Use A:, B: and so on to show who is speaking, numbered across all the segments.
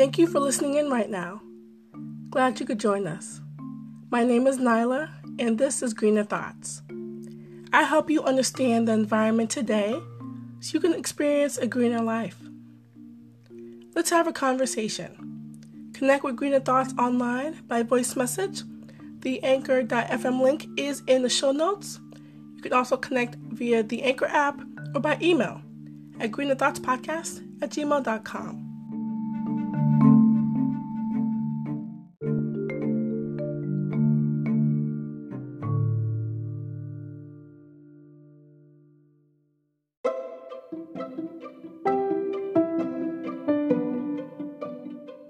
A: Thank you for listening in right now. Glad you could join us. My name is Nyla, and this is Greener Thoughts. I help you understand the environment today so you can experience a greener life. Let's have a conversation. Connect with Greener Thoughts online by voice message. The anchor.fm link is in the show notes. You can also connect via the Anchor app or by email at greenerthoughtspodcast at gmail.com.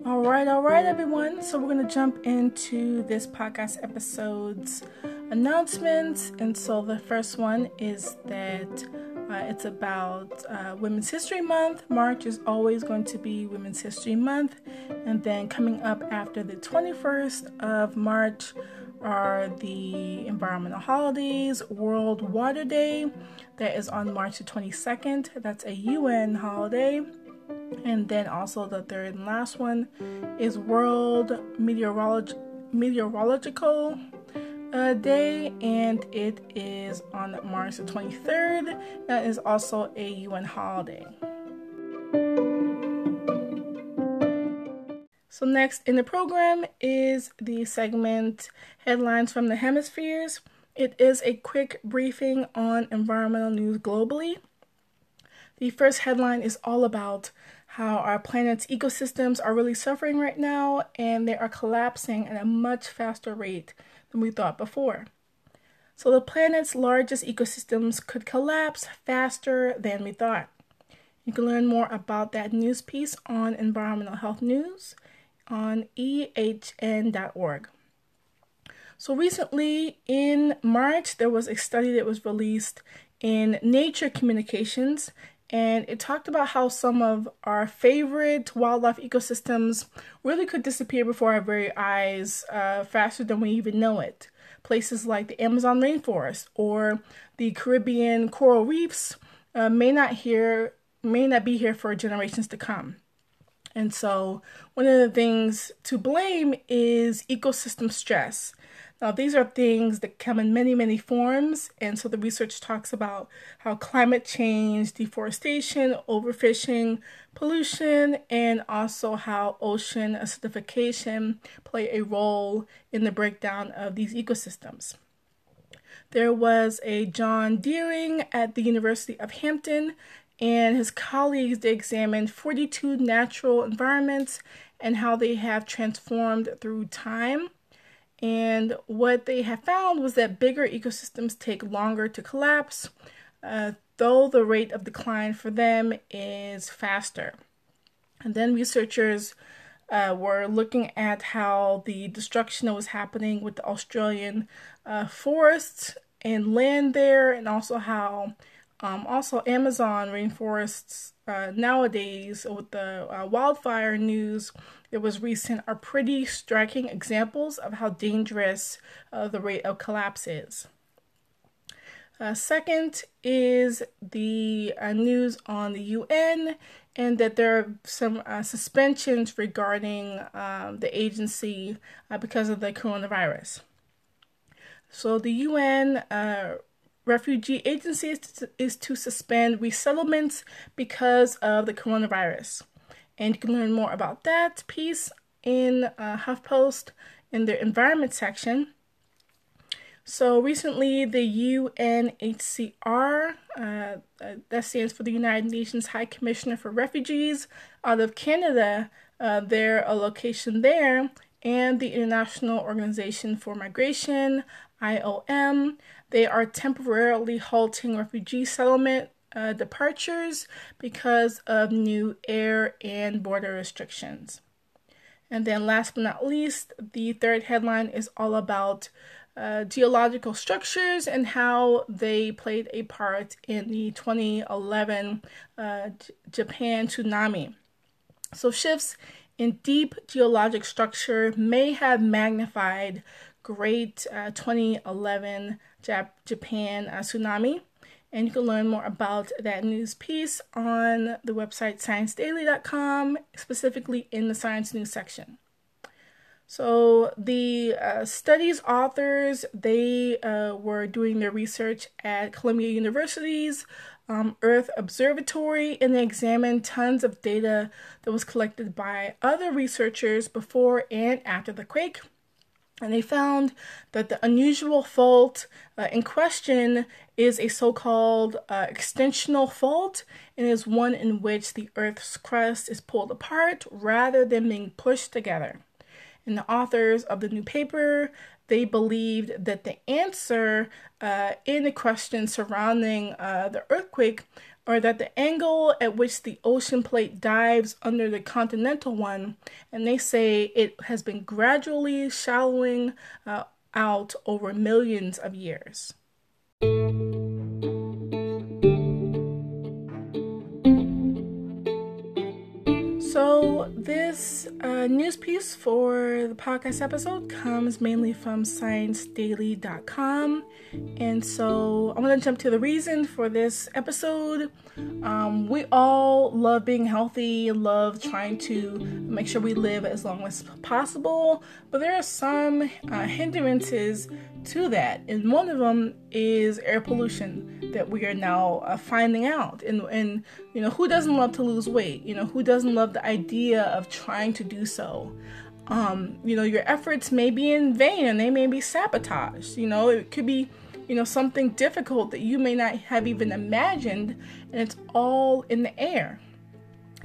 A: All right, all right, everyone. So we're going to jump into this podcast episode's announcements. And so the first one is that uh, it's about uh, Women's History Month. March is always going to be Women's History Month. And then coming up after the 21st of March are the environmental holidays, World Water Day, that is on March the 22nd. That's a UN holiday. And then also the third and last one is World Meteorolog- Meteorological uh, Day, and it is on March the 23rd. That is also a UN holiday. So, next in the program is the segment Headlines from the Hemispheres. It is a quick briefing on environmental news globally. The first headline is all about how our planet's ecosystems are really suffering right now and they are collapsing at a much faster rate than we thought before. So, the planet's largest ecosystems could collapse faster than we thought. You can learn more about that news piece on Environmental Health News on ehn.org. So, recently in March, there was a study that was released in Nature Communications, and it talked about how some of our favorite wildlife ecosystems really could disappear before our very eyes uh, faster than we even know it. Places like the Amazon rainforest or the Caribbean coral reefs uh, may not here may not be here for generations to come. And so, one of the things to blame is ecosystem stress. Now, these are things that come in many, many forms. And so, the research talks about how climate change, deforestation, overfishing, pollution, and also how ocean acidification play a role in the breakdown of these ecosystems. There was a John Dearing at the University of Hampton and his colleagues they examined 42 natural environments and how they have transformed through time. And what they have found was that bigger ecosystems take longer to collapse, uh, though the rate of decline for them is faster. And then researchers uh, were looking at how the destruction that was happening with the Australian uh, forests and land there, and also how um, also, Amazon rainforests uh, nowadays, with the uh, wildfire news that was recent, are pretty striking examples of how dangerous uh, the rate of collapse is. Uh, second is the uh, news on the UN and that there are some uh, suspensions regarding um, the agency because of the coronavirus. So the UN refugee agency is to, is to suspend resettlements because of the coronavirus. And you can learn more about that piece in uh, HuffPost in their environment section. So recently, the UNHCR, uh, uh, that stands for the United Nations High Commissioner for Refugees, out of Canada, uh, their a location there, and the International Organization for Migration, IOM, they are temporarily halting refugee settlement uh, departures because of new air and border restrictions. And then, last but not least, the third headline is all about uh, geological structures and how they played a part in the 2011 uh, Japan tsunami. So, shifts in deep geologic structure may have magnified great uh, 2011 Jap- Japan uh, tsunami. And you can learn more about that news piece on the website sciencedaily.com, specifically in the science news section. So the uh, study's authors they uh, were doing their research at Columbia University's um, Earth Observatory, and they examined tons of data that was collected by other researchers before and after the quake. And they found that the unusual fault uh, in question is a so called uh, extensional fault and is one in which the Earth's crust is pulled apart rather than being pushed together. And the authors of the new paper they believed that the answer uh, in the question surrounding uh, the earthquake or that the angle at which the ocean plate dives under the continental one, and they say it has been gradually shallowing uh, out over millions of years. So, this uh, news piece for the podcast episode comes mainly from ScienceDaily.com. And so, I'm going to jump to the reason for this episode. Um, we all love being healthy, love trying to make sure we live as long as possible, but there are some uh, hindrances to that. And one of them is air pollution that we are now uh, finding out. And, and, you know, who doesn't love to lose weight? You know, who doesn't love the idea of trying to do so? Um, you know, your efforts may be in vain and they may be sabotaged. You know, it could be, you know, something difficult that you may not have even imagined, and it's all in the air.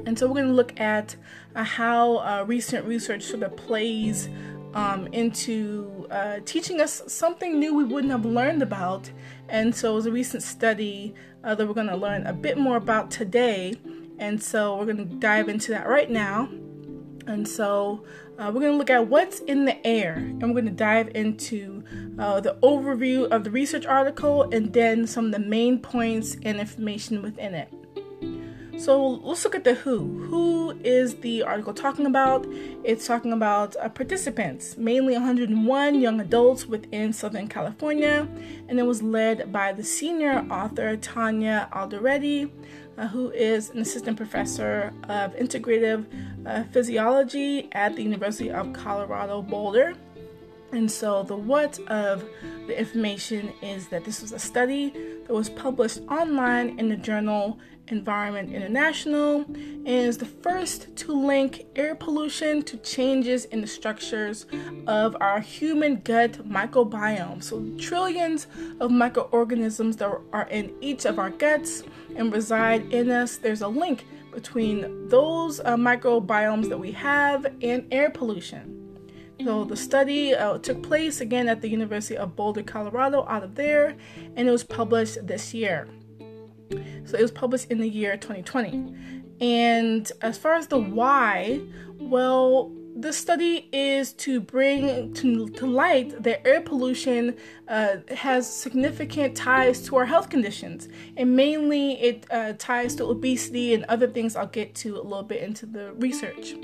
A: And so we're going to look at uh, how uh, recent research sort of plays um, into uh, teaching us something new we wouldn't have learned about. And so it was a recent study uh, that we're going to learn a bit more about today. And so we're going to dive into that right now. And so uh, we're going to look at what's in the air, and we're going to dive into uh, the overview of the research article and then some of the main points and information within it. So let's look at the who. Who is the article talking about? It's talking about uh, participants, mainly 101 young adults within Southern California, and it was led by the senior author Tanya Alderete, uh, who is an assistant professor of integrative uh, physiology at the University of Colorado Boulder. And so, the what of the information is that this was a study that was published online in the journal Environment International is the first to link air pollution to changes in the structures of our human gut microbiome. So, trillions of microorganisms that are in each of our guts and reside in us. There's a link between those uh, microbiomes that we have and air pollution. So the study uh, took place again at the University of Boulder, Colorado, out of there, and it was published this year. So it was published in the year 2020. And as far as the why, well, the study is to bring to, to light that air pollution uh, has significant ties to our health conditions, and mainly it uh, ties to obesity and other things I'll get to a little bit into the research.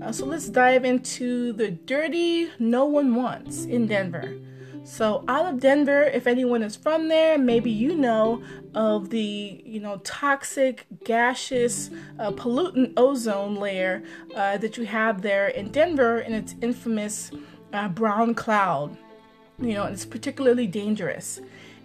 A: Uh, so let's dive into the dirty no one wants in Denver. So out of Denver, if anyone is from there, maybe you know of the you know toxic gaseous uh, pollutant ozone layer uh, that you have there in Denver, and its infamous uh, brown cloud. You know, and it's particularly dangerous.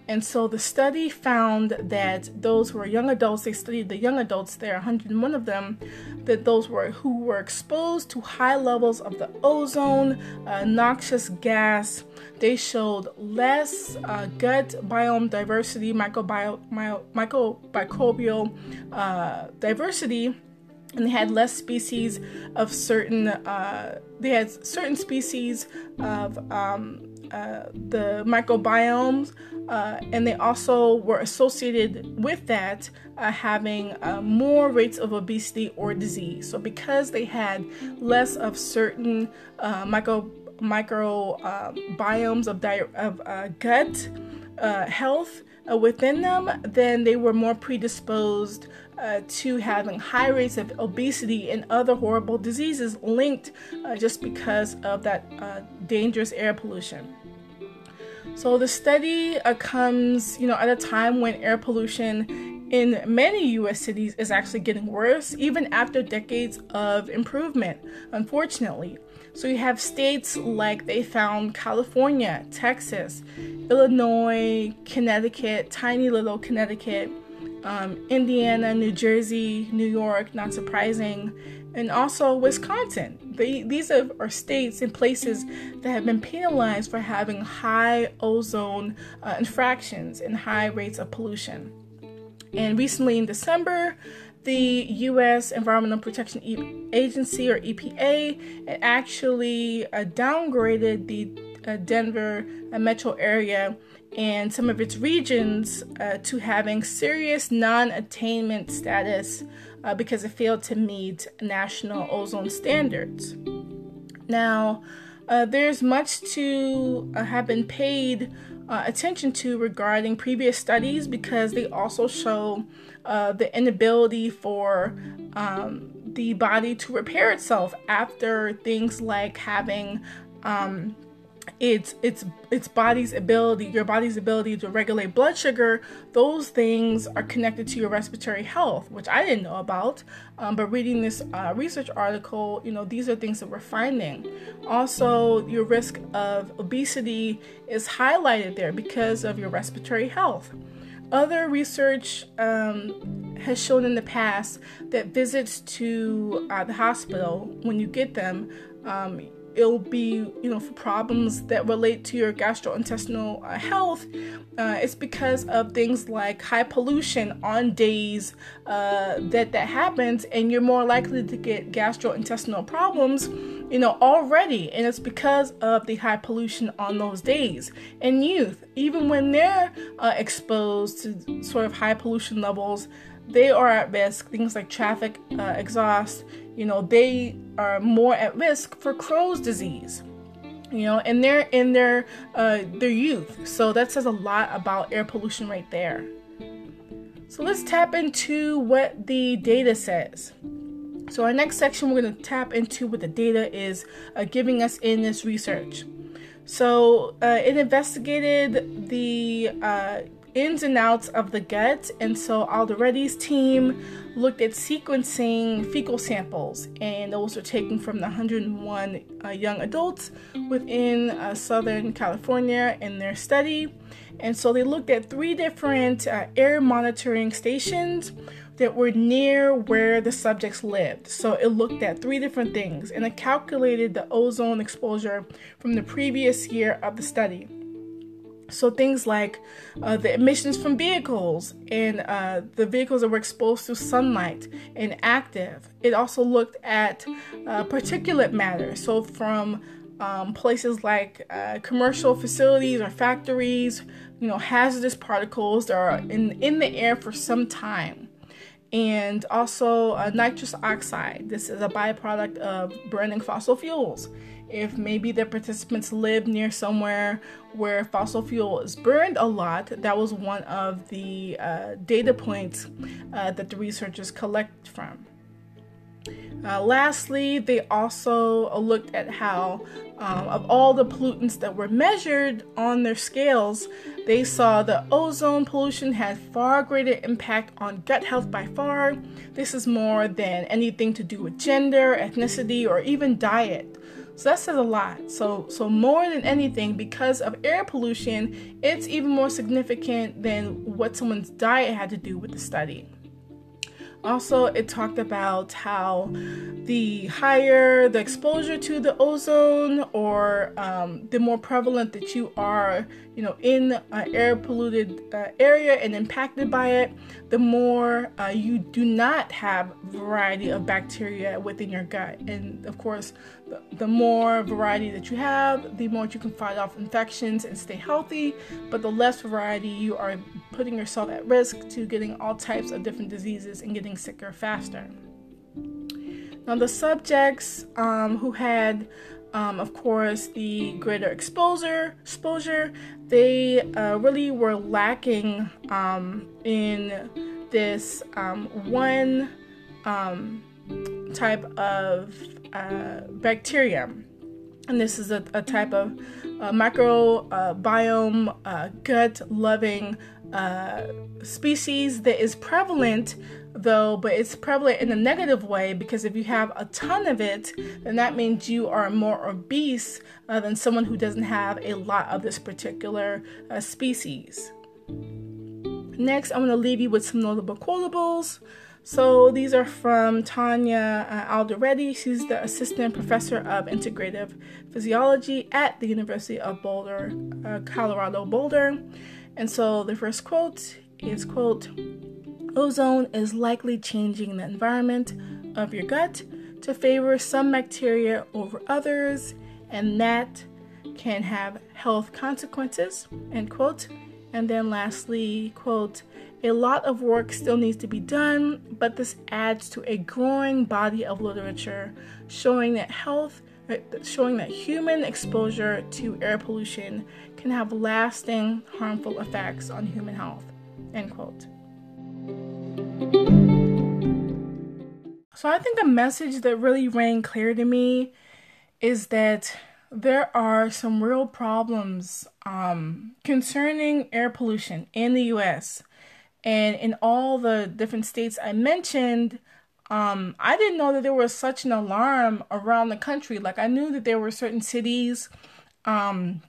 A: And so the study found that those who were young adults, they studied the young adults there, 101 of them, that those were who were exposed to high levels of the ozone, uh, noxious gas, they showed less uh, gut biome diversity, microbio, my, microbial uh, diversity, and they had less species of certain. Uh, they had certain species of um, uh, the microbiomes, uh, and they also were associated with that uh, having uh, more rates of obesity or disease. So, because they had less of certain uh, micro microbiomes of, di- of gut health within them, then they were more predisposed uh, to having high rates of obesity and other horrible diseases linked uh, just because of that uh, dangerous air pollution. So the study uh, comes, you know, at a time when air pollution in many U.S. cities is actually getting worse, even after decades of improvement. Unfortunately, so you have states like they found California, Texas, Illinois, Connecticut, tiny little Connecticut, um, Indiana, New Jersey, New York, not surprising, and also Wisconsin. They, these are, are, states and places that have been penalized for having high ozone uh, infractions and high rates of pollution. And recently in December, the U.S. Environmental Protection Agency, or EPA, actually uh, downgraded the uh, Denver uh, metro area and some of its regions uh, to having serious non attainment status uh, because it failed to meet national ozone standards. Now, uh, there's much to have been paid uh, attention to regarding previous studies because they also show uh, the inability for um, the body to repair itself after things like having um, it's it's its body's ability your body's ability to regulate blood sugar those things are connected to your respiratory health which i didn't know about. Um, but reading this uh, research article you know these are things that we're finding. Also your risk of obesity is highlighted there because of your respiratory health. Other research um, has shown in the past that visits to uh, the hospital when you get them um, it'll be you know for problems that relate to your gastrointestinal uh, health uh, it's because of things like high pollution on days uh, that that happens and you're more likely to get gastrointestinal problems you know already and it's because of the high pollution on those days. And youth even when they're uh, exposed to sort of high pollution levels they are at risk. Things like traffic uh, exhaust you know they are more at risk for Crohn's disease you know and they're in their uh, their youth. So that says a lot about air pollution right there. So let's tap into what the data says. So our next section we're going to tap into what the data is uh, giving us in this research. So uh, it investigated the uh, ins and outs of the gut. And so Alderete's team looked at sequencing fecal samples, and those were taken from the 101 uh, young adults within uh, Southern California in their study. And so they looked at three different uh, air monitoring stations that were near where the subjects lived. So it looked at three different things and it calculated the ozone exposure from the previous year of the study. So things like uh, the emissions from vehicles and uh, the vehicles that were exposed to sunlight and active. It also looked at uh, particulate matter. So from um, places like uh, commercial facilities or factories, you know, hazardous particles that are in, in the air for some time. And also uh, nitrous oxide. This is a byproduct of burning fossil fuels if maybe the participants live near somewhere where fossil fuel is burned a lot, that was one of the uh, data points uh, that the researchers collect from. Uh, lastly, they also looked at how, um, of all the pollutants that were measured on their scales, they saw the ozone pollution had far greater impact on gut health by far. This is more than anything to do with gender, ethnicity, or even diet. So that says a lot. So so more than anything, because of air pollution, it's even more significant than what someone's diet had to do with the study. Also, it talked about how the higher the exposure to the ozone, or um, the more prevalent that you are, you know, in an air polluted uh, area and impacted by it, the more uh, you do not have variety of bacteria within your gut. And of course, the, more variety that you have, the more you can fight off infections and stay healthy. But the less variety, you are putting yourself at risk to getting all types of different diseases and getting sicker faster. Now, the subjects um, who had, um, of course, the greater exposure, exposure, they uh, really were lacking um, in this um, one um, type of uh, bacteria. And this is a, a type of uh, microbiome uh, gut loving uh, species that is prevalent though, but it's prevalent in a negative way because if you have a ton of it, then that means you are more obese uh, than someone who doesn't have a lot of this particular uh, species. Next, I'm going to leave you with some notable quotables. So these are from Tanya uh, Alderete. She's the assistant professor of integrative physiology at the University of Boulder, uh, Colorado Boulder. And so the first quote is quote ozone is likely changing the environment of your gut to favor some bacteria over others and that can have health consequences end quote and then lastly quote a lot of work still needs to be done but this adds to a growing body of literature showing that health showing that human exposure to air pollution can have lasting harmful effects on human health. End quote. So I think a message that really rang clear to me is that there are some real problems um, concerning air pollution in the US. And in all the different states I mentioned, um, I didn't know that there was such an alarm around the country. Like I knew that there were certain cities um,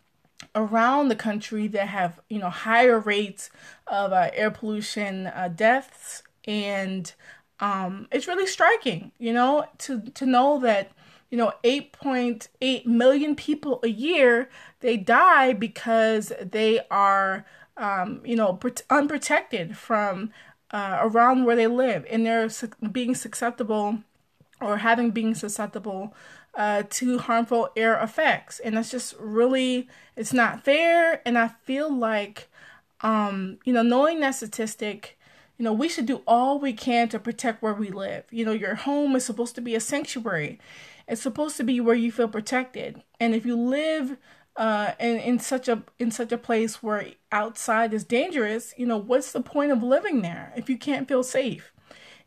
A: around the country that have you know higher rates of uh, air pollution uh, deaths, and um, it's really striking, you know, to to know that you know 8.8 million people a year they die because they are um, you know unprotected from uh, around where they live. And they're being susceptible or having being susceptible uh, to harmful air effects. And that's just really it's not fair. And i feel like um, you know knowing that statistic you know we should do all we can to protect where we live you know your home is supposed to be a sanctuary it's supposed to be where you feel protected and if you live uh, in, in such a in such a place where outside is dangerous, you know, what's the point of living there if you can't feel safe?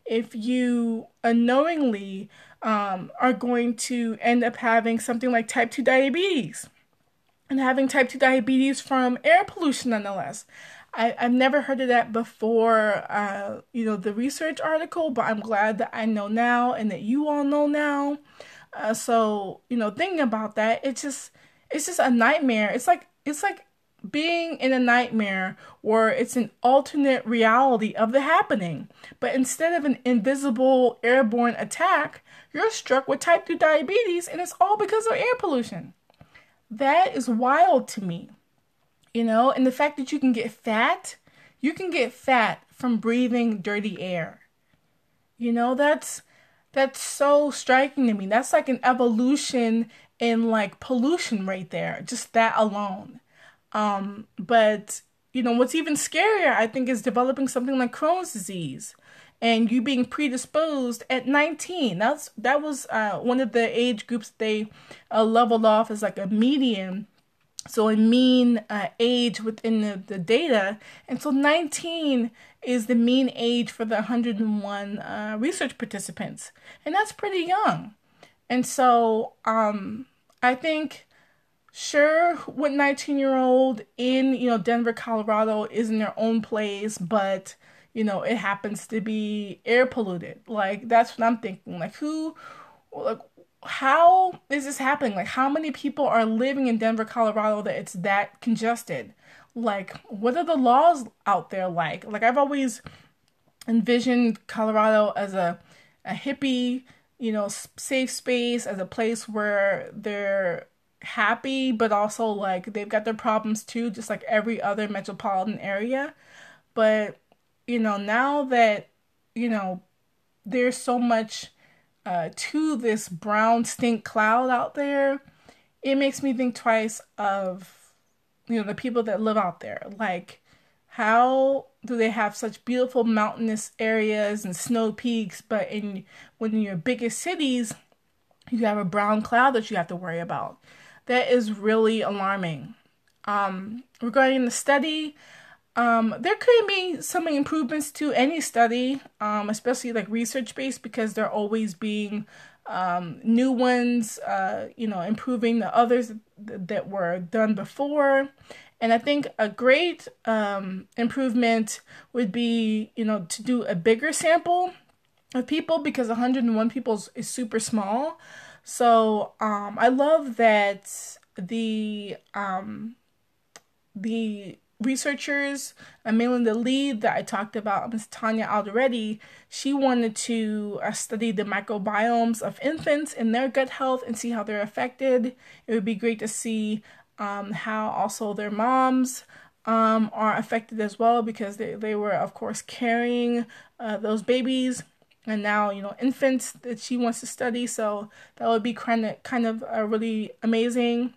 A: If you unknowingly um, are going to end up having something like type 2 diabetes and having type 2 diabetes from air pollution, nonetheless. I, I've never heard of that before, uh, you know, the research article, but I'm glad that I know now and that you all know now. Uh, so, you know, thinking about that, it's just, it's just a nightmare. It's like it's like being in a nightmare where it's an alternate reality of the happening. But instead of an invisible airborne attack, you're struck with type 2 diabetes and it's all because of air pollution. That is wild to me. You know, and the fact that you can get fat, you can get fat from breathing dirty air. You know, that's that's so striking to me. That's like an evolution in like pollution right there, just that alone. Um, but you know, what's even scarier, I think, is developing something like Crohn's disease and you being predisposed at 19. That's that was uh, one of the age groups they uh, leveled off as like a median, so a mean uh, age within the, the data. And so 19 is the mean age for the 101 uh, research participants, and that's pretty young. And so um, I think sure what 19 year old in you know denver colorado is in their own place but you know it happens to be air polluted like that's what i'm thinking like who like how is this happening? Like how many people are living in denver colorado that it's that congested? Like what are the laws out there like? Like i've always envisioned colorado as a a hippie you know, safe space as a place where they're happy, but also like they've got their problems too, just like every other metropolitan area. But, you know, now that, you know, there's so much uh, to this brown stink cloud out there, it makes me think twice of, you know, the people that live out there. Like, how do they have such beautiful mountainous areas and snow peaks, but in when in your biggest cities, you have a brown cloud that you have to worry about. That is really alarming. Um, regarding the study, um, there could be some improvements to any study, um, especially like research based, because they're always being um, new ones, uh, you know, improving the others that were done before. And I think a great um, improvement would be, you know, to do a bigger sample of people because 101 people is, is super small. So um, I love that the um, the researchers, mainly the lead that I talked about, Ms. Tanya Alderete, she wanted to uh, study the microbiomes of infants and their gut health and see how they're affected. It would be great to see um, how also their moms um, are affected as well because they, they were, of course, carrying uh, those babies and now you know infants that she wants to study so that would be kind of kind of uh, really amazing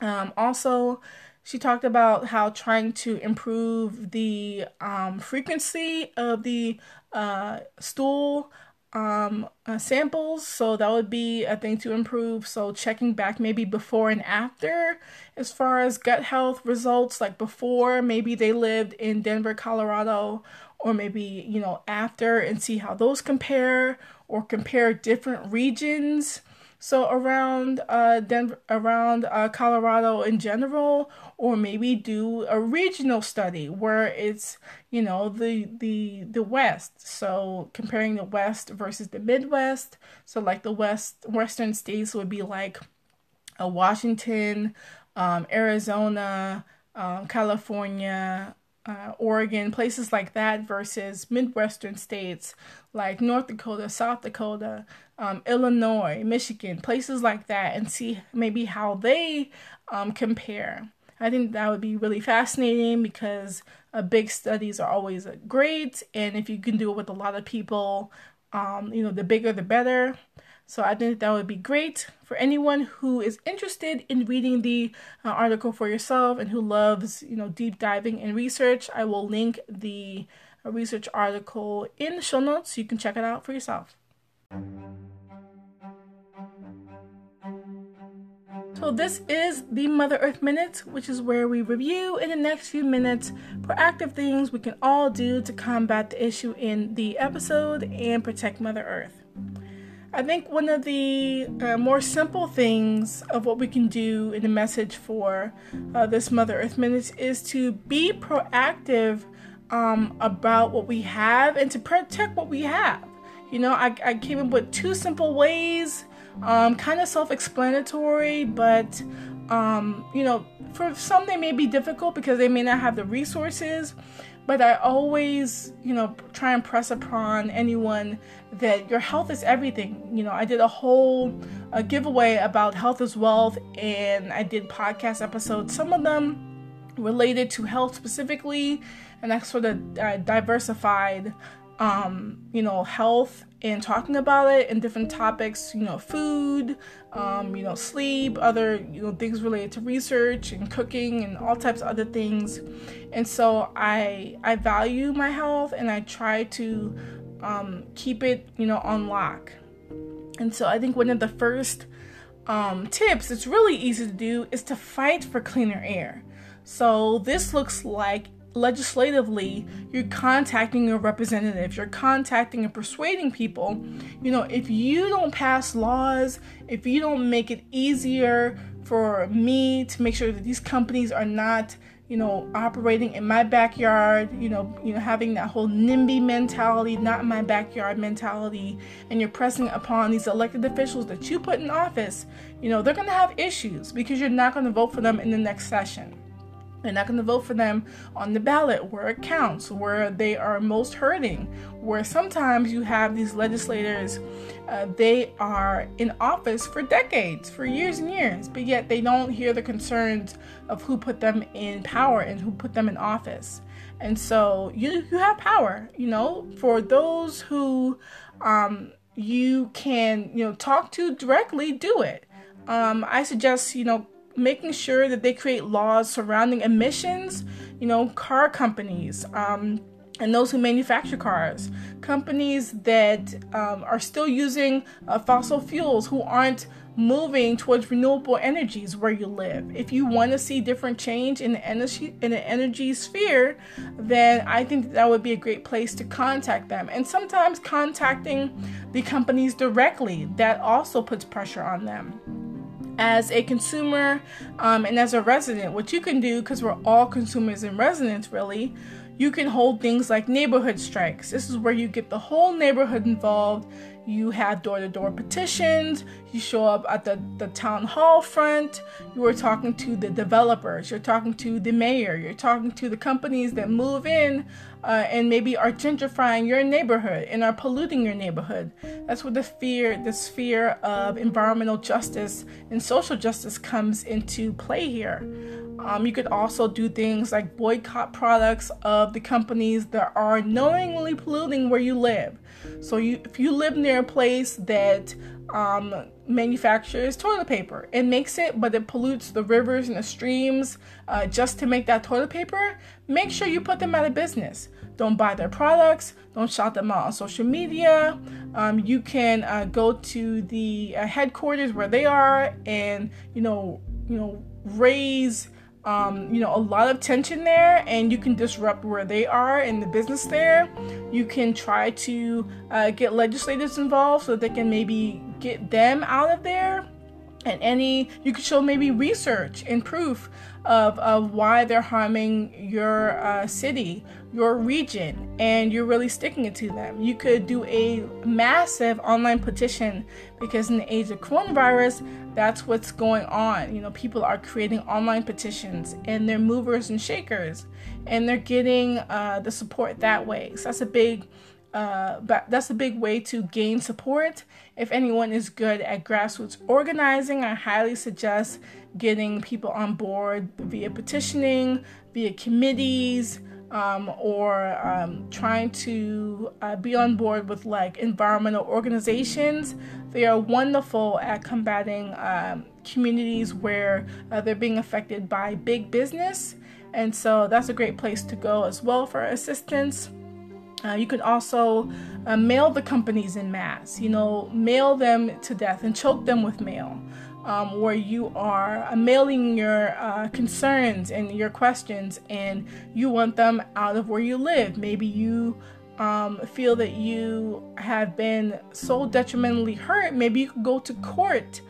A: um, also she talked about how trying to improve the um, frequency of the uh, stool um, uh, samples. So that would be a thing to improve. So checking back maybe before and after as far as gut health results, like before maybe they lived in Denver, Colorado, or maybe, you know, after and see how those compare or compare different regions so around uh Denver, around uh, Colorado in general, or maybe do a regional study where it's you know the the the West. So comparing the West versus the Midwest. So like the West Western states would be like a uh, Washington, um, Arizona, um, California, uh, Oregon, places like that, versus Midwestern states like North Dakota, South Dakota, um, Illinois, Michigan, places like that, and see maybe how they um, compare. I think that would be really fascinating because uh, big studies are always uh, great, and if you can do it with a lot of people, um, you know, the bigger the better. So I think that would be great for anyone who is interested in reading the uh, article for yourself and who loves, you know, deep diving in research. I will link the uh, research article in the show notes so you can check it out for yourself. So this is the Mother Earth Minute, which is where we review in the next few minutes proactive things we can all do to combat the issue in the episode and protect Mother Earth. I think one of the uh, more simple things of what we can do in the message for uh, this Mother Earth Minute is to be proactive um, about what we have and to protect what we have. You know, I, I came up with two simple ways, um, kind of self explanatory, but, um, you know, for some they may be difficult because they may not have the resources but I always, you know, try and press upon anyone that your health is everything. You know, I did a whole a giveaway about health is wealth, and I did podcast episodes. Some of them related to health specifically, and I sort of uh, diversified, um, you know, health and talking about it and different topics, you know, food, um, you know, sleep, other, you know, things related to research and cooking and all types of other things. And so I I value my health and I try to um, keep it, you know, on lock. And so I think one of the first um, tips it's really easy to do is to fight for cleaner air. So this looks like legislatively you're contacting your representatives you're contacting and persuading people. You know if you don't pass laws if you don't make it easier for me to make sure that these companies are not you know operating in my backyard you know you know having that whole nimby mentality not in my backyard mentality and you're pressing upon these elected officials that you put in office you know they're going to have issues because you're not going to vote for them in the next session they're not going to vote for them on the ballot where it counts, where they are most hurting, where sometimes you have these legislators, uh, they are in office for decades, for years and years, but yet they don't hear the concerns of who put them in power and who put them in office. And so you, you have power, you know, for those who um, you can, you know, talk to directly, do it. Um, I suggest, you know, making sure that they create laws surrounding emissions, you know, car companies, um, and those who manufacture cars, companies that um, are still using uh, fossil fuels, who aren't moving towards renewable energies where you live. If you want to see different change in the energy in the energy sphere, then I think that would be a great place to contact them. And sometimes contacting the companies directly that also puts pressure on them. As a consumer um, and as a resident, what you can do, because we're all consumers and residents really, you can hold things like neighborhood strikes. This is where you get the whole neighborhood involved you have door to door petitions, you show up at the, the town hall front, you are talking to the developers, you're talking to the mayor, you're talking to the companies that move in uh, and maybe are gentrifying your neighborhood and are polluting your neighborhood. That's where the fear, the sphere of environmental justice and social justice comes into play here. Um, you could also do things like boycott products of the companies that are knowingly polluting where you live. So you, if you live near a place that um, manufactures toilet paper, it makes it, but it pollutes the rivers and the streams uh, just to make that toilet paper. Make sure you put them out of business. Don't buy their products. Don't shout them out on social media. Um, you can uh, go to the uh, headquarters where they are, and you know, you know, raise um, you know, a lot of tension there, and you can disrupt where they are in the business there. You can try to uh, get legislators involved so they can maybe get them out of there. And any, you could show maybe research and proof of, of why they're harming your uh, city, your region, and you're really sticking it to them. You could do a massive online petition because in the age of coronavirus, that's what's going on. You know, people are creating online petitions and they're movers and shakers, and they're getting uh, the support that way. So that's a big uh, but that's a big way to gain support. If anyone is good at grassroots organizing, I highly suggest getting people on board via petitioning, via committees, um, or um, trying to uh, be on board with like environmental organizations. They are wonderful at combating um, communities where uh, they're being affected by big business. And so that's a great place to go as well for assistance. Uh, you can also uh, mail the companies in mass, you know, mail them to death and choke them with mail. Um, where you are uh, mailing your uh, concerns and your questions and you want them out of where you live. Maybe you um, feel that you have been so detrimentally hurt, maybe you could go to court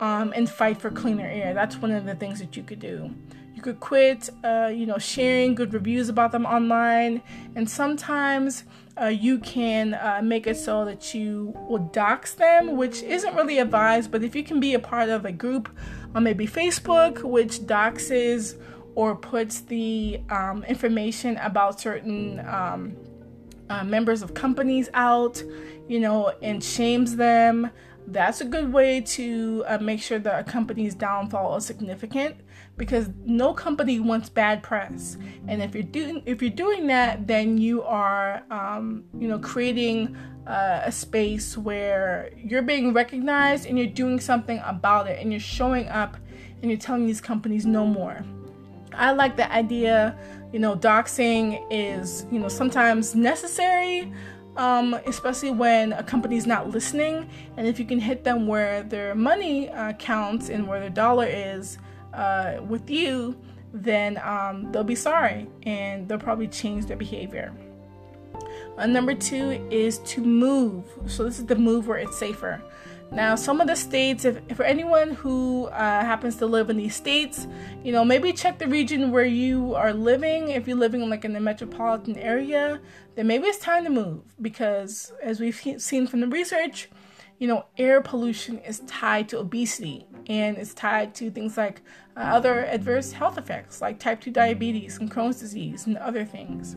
A: um, and fight for cleaner air. That's one of the things that you could do. You could quit, uh, you know, sharing good reviews about them online, and sometimes uh, you can uh, make it so that you will dox them, which isn't really advised. But if you can be a part of a group on maybe Facebook, which doxes or puts the um, information about certain um, uh, members of companies out, you know, and shames them that's a good way to uh, make sure that a company's downfall is significant because no company wants bad press. And if you're doing if you're doing that then you are um, you know creating uh, a space where you're being recognized and you're doing something about it and you're showing up and you're telling these companies no more. I like the idea you know doxing is you know sometimes necessary um, especially when a company's not listening. And if you can hit them where their money uh, counts and where their dollar is uh, with you, then um, they'll be sorry and they'll probably change their behavior. Uh, number two is to move. So, this is the move where it's safer. Now, some of the states, if, for anyone who uh, happens to live in these states, you know, maybe check the region where you are living. If you're living like in the metropolitan area, then maybe it's time to move because, as we've seen from the research, you know, air pollution is tied to obesity and it's tied to things like uh, other adverse health effects like type 2 diabetes and Crohn's disease and other things.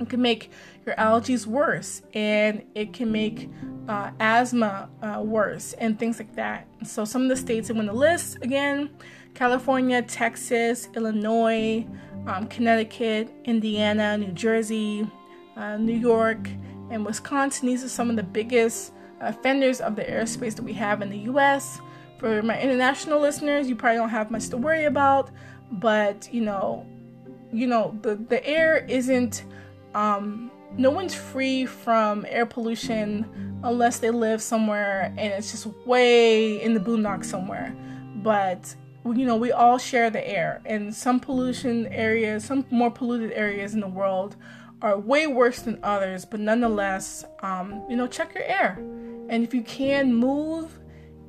A: It can make your allergies worse and it can make uh, asthma uh, worse and things like that. So, some of the states I'm going to list again California, Texas, Illinois, um, Connecticut, Indiana, New Jersey, uh, New York, and Wisconsin. These are some of the biggest offenders of the airspace that we have in the US. For my international listeners, you probably don't have much to worry about, but you know, you know, the, the air isn't um, no one's free from air pollution unless they live somewhere and it's just way in the boondocks somewhere. But you know, we all share the air, and some pollution areas, some more polluted areas in the world, are way worse than others. But nonetheless, um, you know, check your air, and if you can move,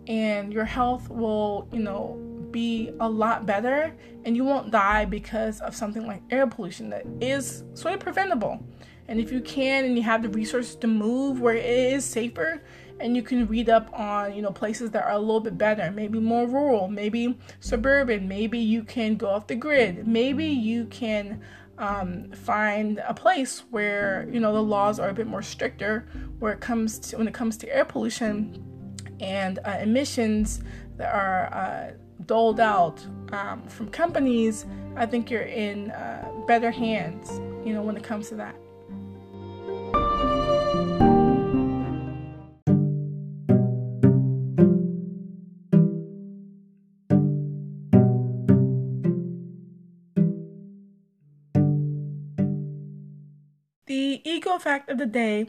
A: and your health will, you know, be a lot better, and you won't die because of something like air pollution that is sort of preventable. And if you can and you have the resources to move where it is safer, and you can read up on you know places that are a little bit better maybe more rural maybe suburban maybe you can go off the grid maybe you can um, find a place where you know the laws are a bit more stricter where it comes to when it comes to air pollution and uh, emissions that are uh, doled out um, from companies i think you're in uh, better hands you know when it comes to that Eco fact of the day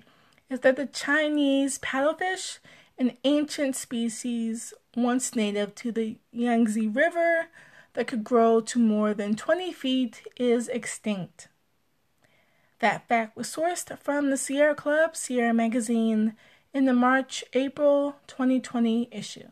A: is that the Chinese paddlefish, an ancient species once native to the Yangtze River that could grow to more than 20 feet, is extinct. That fact was sourced from the Sierra Club, Sierra Magazine, in the March April 2020 issue.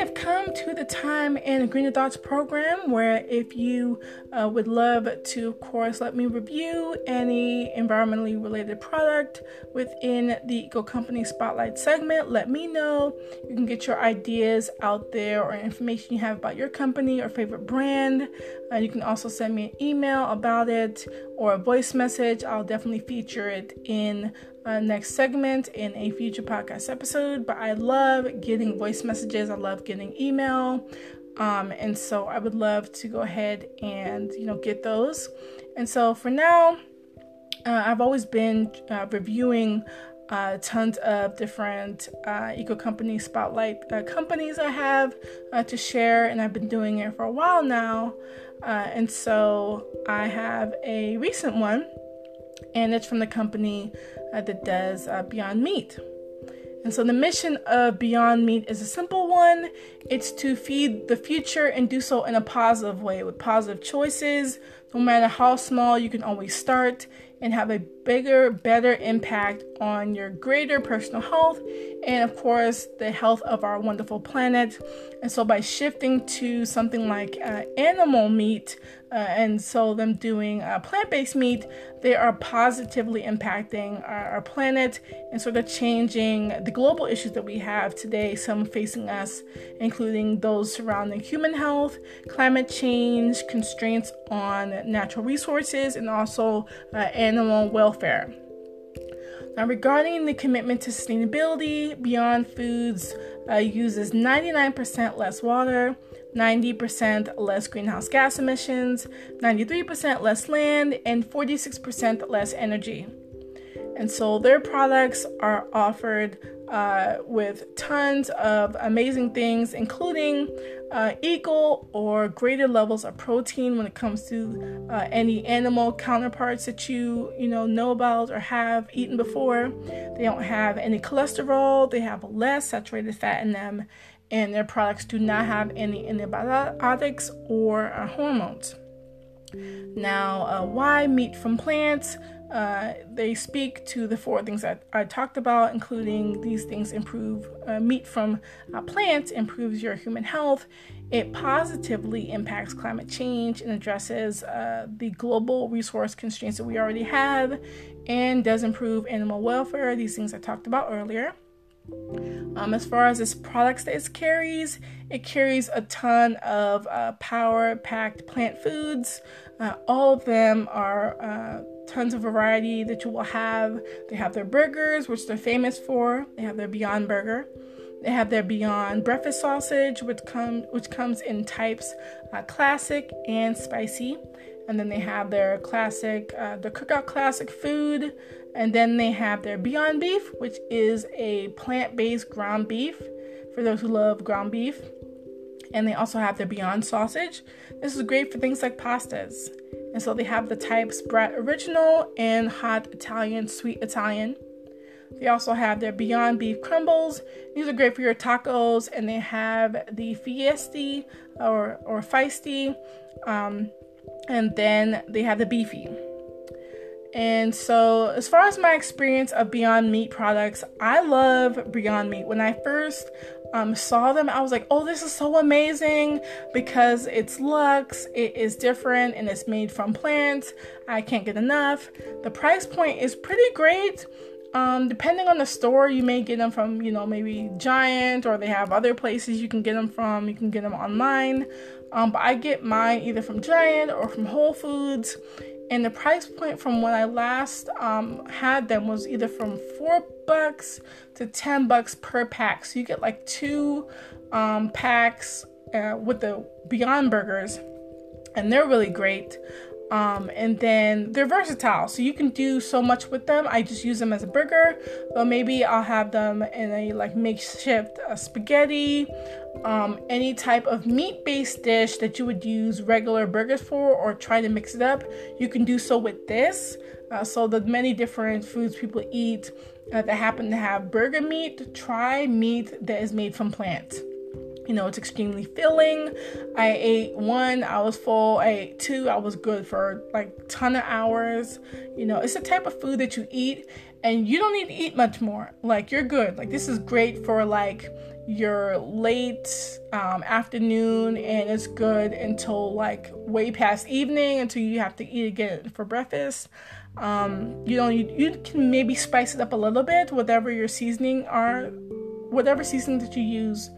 A: Have come to the time in Greener Thoughts program where if you uh, would love to, of course, let me review any environmentally related product within the Eco Company Spotlight segment, let me know. You can get your ideas out there or information you have about your company or favorite brand. Uh, you can also send me an email about it or a voice message. I'll definitely feature it in uh, next segment in a future podcast episode. But I love getting voice messages, I love getting email. Um, and so I would love to go ahead and you know get those. And so for now, uh, I've always been uh, reviewing uh, tons of different uh, eco company spotlight uh, companies I have uh, to share, and I've been doing it for a while now. Uh, and so I have a recent one and it's from the company that does uh, Beyond Meat. And so the mission of Beyond Meat is a simple one it's to feed the future and do so in a positive way with positive choices. No matter how small, you can always start and have a bigger, better impact on your greater personal health and, of course, the health of our wonderful planet. And so, by shifting to something like uh, animal meat, uh, and so them doing uh, plant based meat, they are positively impacting our, our, planet and sort of changing the global issues that we have today, some facing us, including those surrounding human health, climate change, constraints on natural resources, and also uh, animal welfare. Now, regarding the commitment to sustainability, Beyond Foods uh, uses 99% less water, 90% less greenhouse gas emissions, 93% less land, and 46% less energy. And so their products are offered uh, with tons of amazing things, including uh, equal or greater levels of protein when it comes to uh, any animal counterparts that you you know know about or have eaten before. They don't have any cholesterol. They have less saturated fat in them, and their products do not have any antibiotics or uh, hormones. Now, uh, why meat from plants? Uh, they speak to the four things that I talked about, including these things improve uh, meat from uh, plants, improves your human health. It positively impacts climate change and addresses uh, the global resource constraints that we already have, and does improve animal welfare. These things I talked about earlier. Um, as far as its products that it carries, it carries a ton of uh, power packed plant foods. Uh, all of them are uh, tons of variety that you will have. They have their burgers, which they're famous for. They have their Beyond Burger. They have their Beyond Breakfast Sausage, which come which comes in types uh, classic and spicy. And then they have their classic, uh, the Cookout Classic food. And then they have their Beyond Beef, which is a plant based ground beef for those who love ground beef. And they also have their Beyond sausage. This is great for things like pastas. And so they have the types Brat Original and Hot Italian, Sweet Italian. They also have their Beyond Beef Crumbles. These are great for your tacos. And they have the Fiesti or, or Feisty. Um, and then they have the Beefy. And so, as far as my experience of Beyond Meat products, I love Beyond Meat. When I first um, saw them, I was like, oh, this is so amazing because it's Lux, it is different, and it's made from plants. I can't get enough. The price point is pretty great. Um, depending on the store, you may get them from, you know, maybe Giant or they have other places you can get them from. You can get them online. Um, but I get mine either from Giant or from Whole Foods and the price point from when I last um, had them was either from four bucks to ten bucks per pack. So you get like two um, packs uh, with the Beyond Burgers, and they're really great. Um, and then they're versatile, so you can do so much with them. I just use them as a burger, but maybe I'll have them in a like makeshift uh, spaghetti, um, any type of meat-based dish that you would use regular burgers for, or try to mix it up. You can do so with this. Uh, so the many different foods people eat uh, that happen to have burger meat, try meat that is made from plants. You know, it's extremely filling. I ate one, I was full. I ate two, I was good for like ton of hours. You know, it's the type of food that you eat and you don't need to eat much more. Like you're good. Like this is great for like your late um, afternoon and it's good until like way past evening until you have to eat again for breakfast. Um, you know, you, you can maybe spice it up a little bit, whatever your seasoning are, whatever seasoning that you use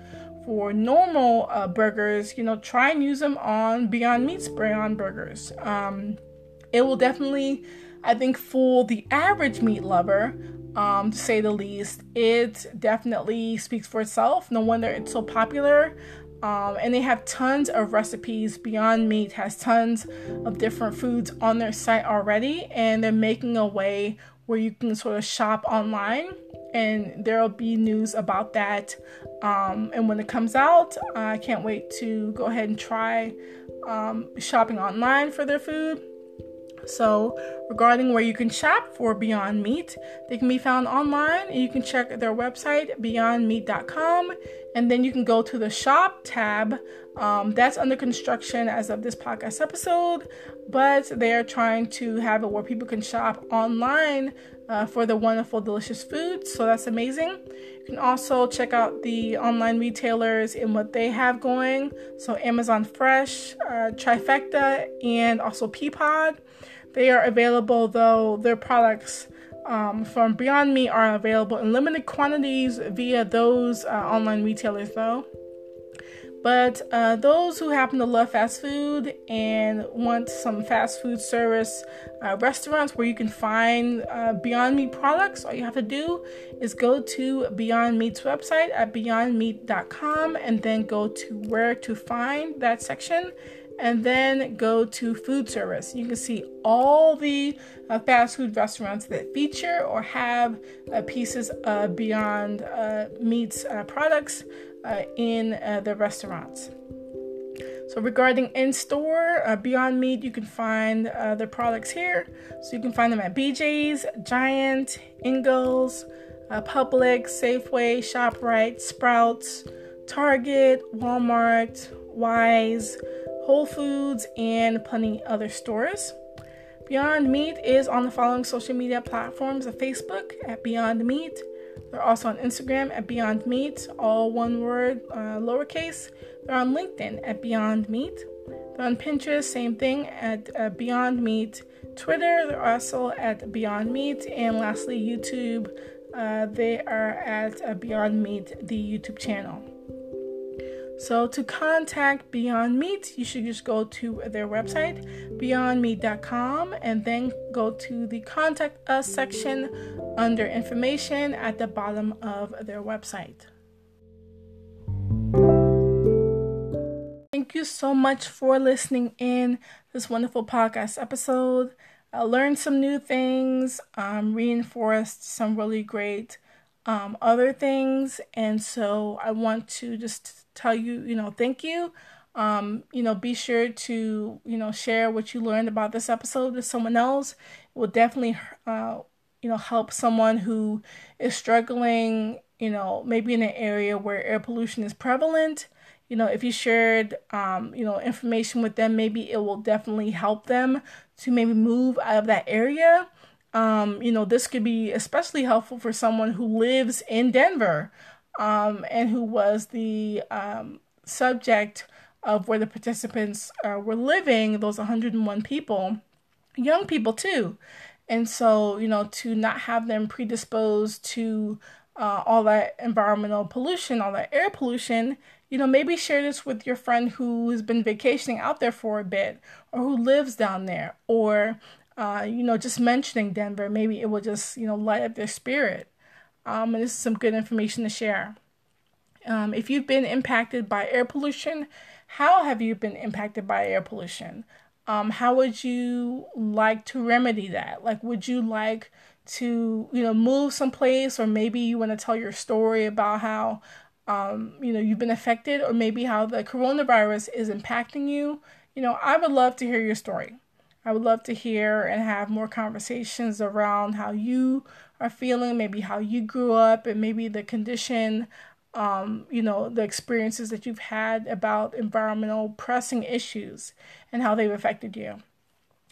A: for normal uh, burgers, you know, try and use them on Beyond Meat spray on burgers. Um, it will definitely, I think, fool the average meat lover, um, to say the least. It definitely speaks for itself. No wonder it's so popular. Um, and they have tons of recipes. Beyond Meat has tons of different foods on their site already, and they're making a way where you can sort of shop online and there'll be news about that. Um, and when it comes out, I can't wait to go ahead and try um, shopping online for their food. So, regarding where you can shop for Beyond Meat, they can be found online. You can check their website, beyondmeat.com, and then you can go to the shop tab. Um, that's under construction as of this podcast episode, but they're trying to have it where people can shop online uh, for the wonderful, delicious food. So that's amazing. You can also check out the online retailers and what they have going. So Amazon Fresh, uh, Trifecta, and also Peapod. They are available, though their products um, from Beyond Meat are available in limited quantities via those uh, online retailers, though. But uh, those who happen to love fast food and want some fast food service uh, restaurants where you can find uh, Beyond Meat products, all you have to do is go to Beyond Meat's website at beyondmeat.com and then go to where to find that section and then go to food service. You can see all the uh, fast food restaurants that feature or have uh, pieces of Beyond uh, Meat's uh, products uh, in uh, the restaurants. So, regarding in store, Beyond Meat, you can find the products here. So, you can find them at BJ's, Giant, Ingles, Publix, Safeway, ShopRite, Sprouts, Target, Walmart, Weis. Whole Foods, and plenty other stores. Beyond Meat is on the following social media platforms of Facebook at Beyond Meat. They're also on Instagram at Beyond Meat, all one word, uh, lowercase. They're on LinkedIn at Beyond Meat. They're on Pinterest, same thing at uh, Beyond Meat. Twitter, they're also at Beyond Meat. And lastly, YouTube, uh, they are at uh, Beyond Meat, the YouTube channel. So, to contact Beyond Meat, you should just go to their website, beyondmeat.com, and then go to the Contact Us section under information at the bottom of their website. Thank you so much for listening in this wonderful podcast episode. I learned some new things, um, reinforced some really great um, other things. And so I want to just tell you, you know, thank you. Um, you know, be sure to, you know, share what you learned about this episode with someone else. It will definitely, uh, you know, help someone who is struggling, you know, maybe in an area where air pollution is prevalent. You know, if you shared, um, you know, information with them, maybe it will definitely help them to maybe move out of that area. Um, you know, this could be especially helpful for someone who lives in Denver um, and who was the um, subject of where the participants uh, were living, those 101 people, young people too. And so, you know, to not have them predisposed to uh, all that environmental pollution, all that air pollution, you know, maybe share this with your friend who has been vacationing out there for a bit or who lives down there or, uh, you know, just mentioning Denver, maybe it will just, you know, light up their spirit. Um, and this is some good information to share. Um, if you've been impacted by air pollution, how have you been impacted by air pollution? Um, how would you like to remedy that? Like, would you like to, you know, move someplace, or maybe you want to tell your story about how, um, you know, you've been affected, or maybe how the coronavirus is impacting you? You know, I would love to hear your story. I would love to hear and have more conversations around how you are feeling, maybe how you grew up, and maybe the condition um, you know, the experiences that you've had about environmental pressing issues and how they've affected you.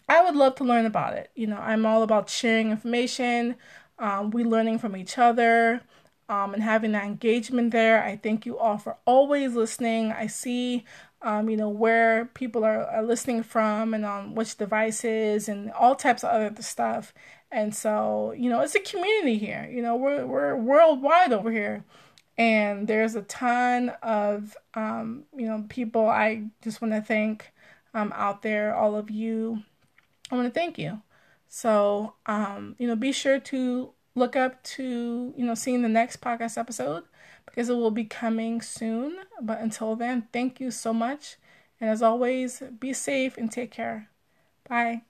A: I would love to learn about it. You know, I'm all about sharing information, um, we learning from each other, um, and having that engagement there. I thank you all for always listening. I see, um, you know, where people are, are listening from and on which devices and all types of other stuff. And so, you know, it's a community here. You know, we're we're worldwide over here. And there's a ton of um, you know people. I just want to thank um, out there all of you. I want to thank you. So um, you know be sure to look up to you know seeing the next podcast episode because it will be coming soon. But until then thank you so much. And as always be safe and take care. Bye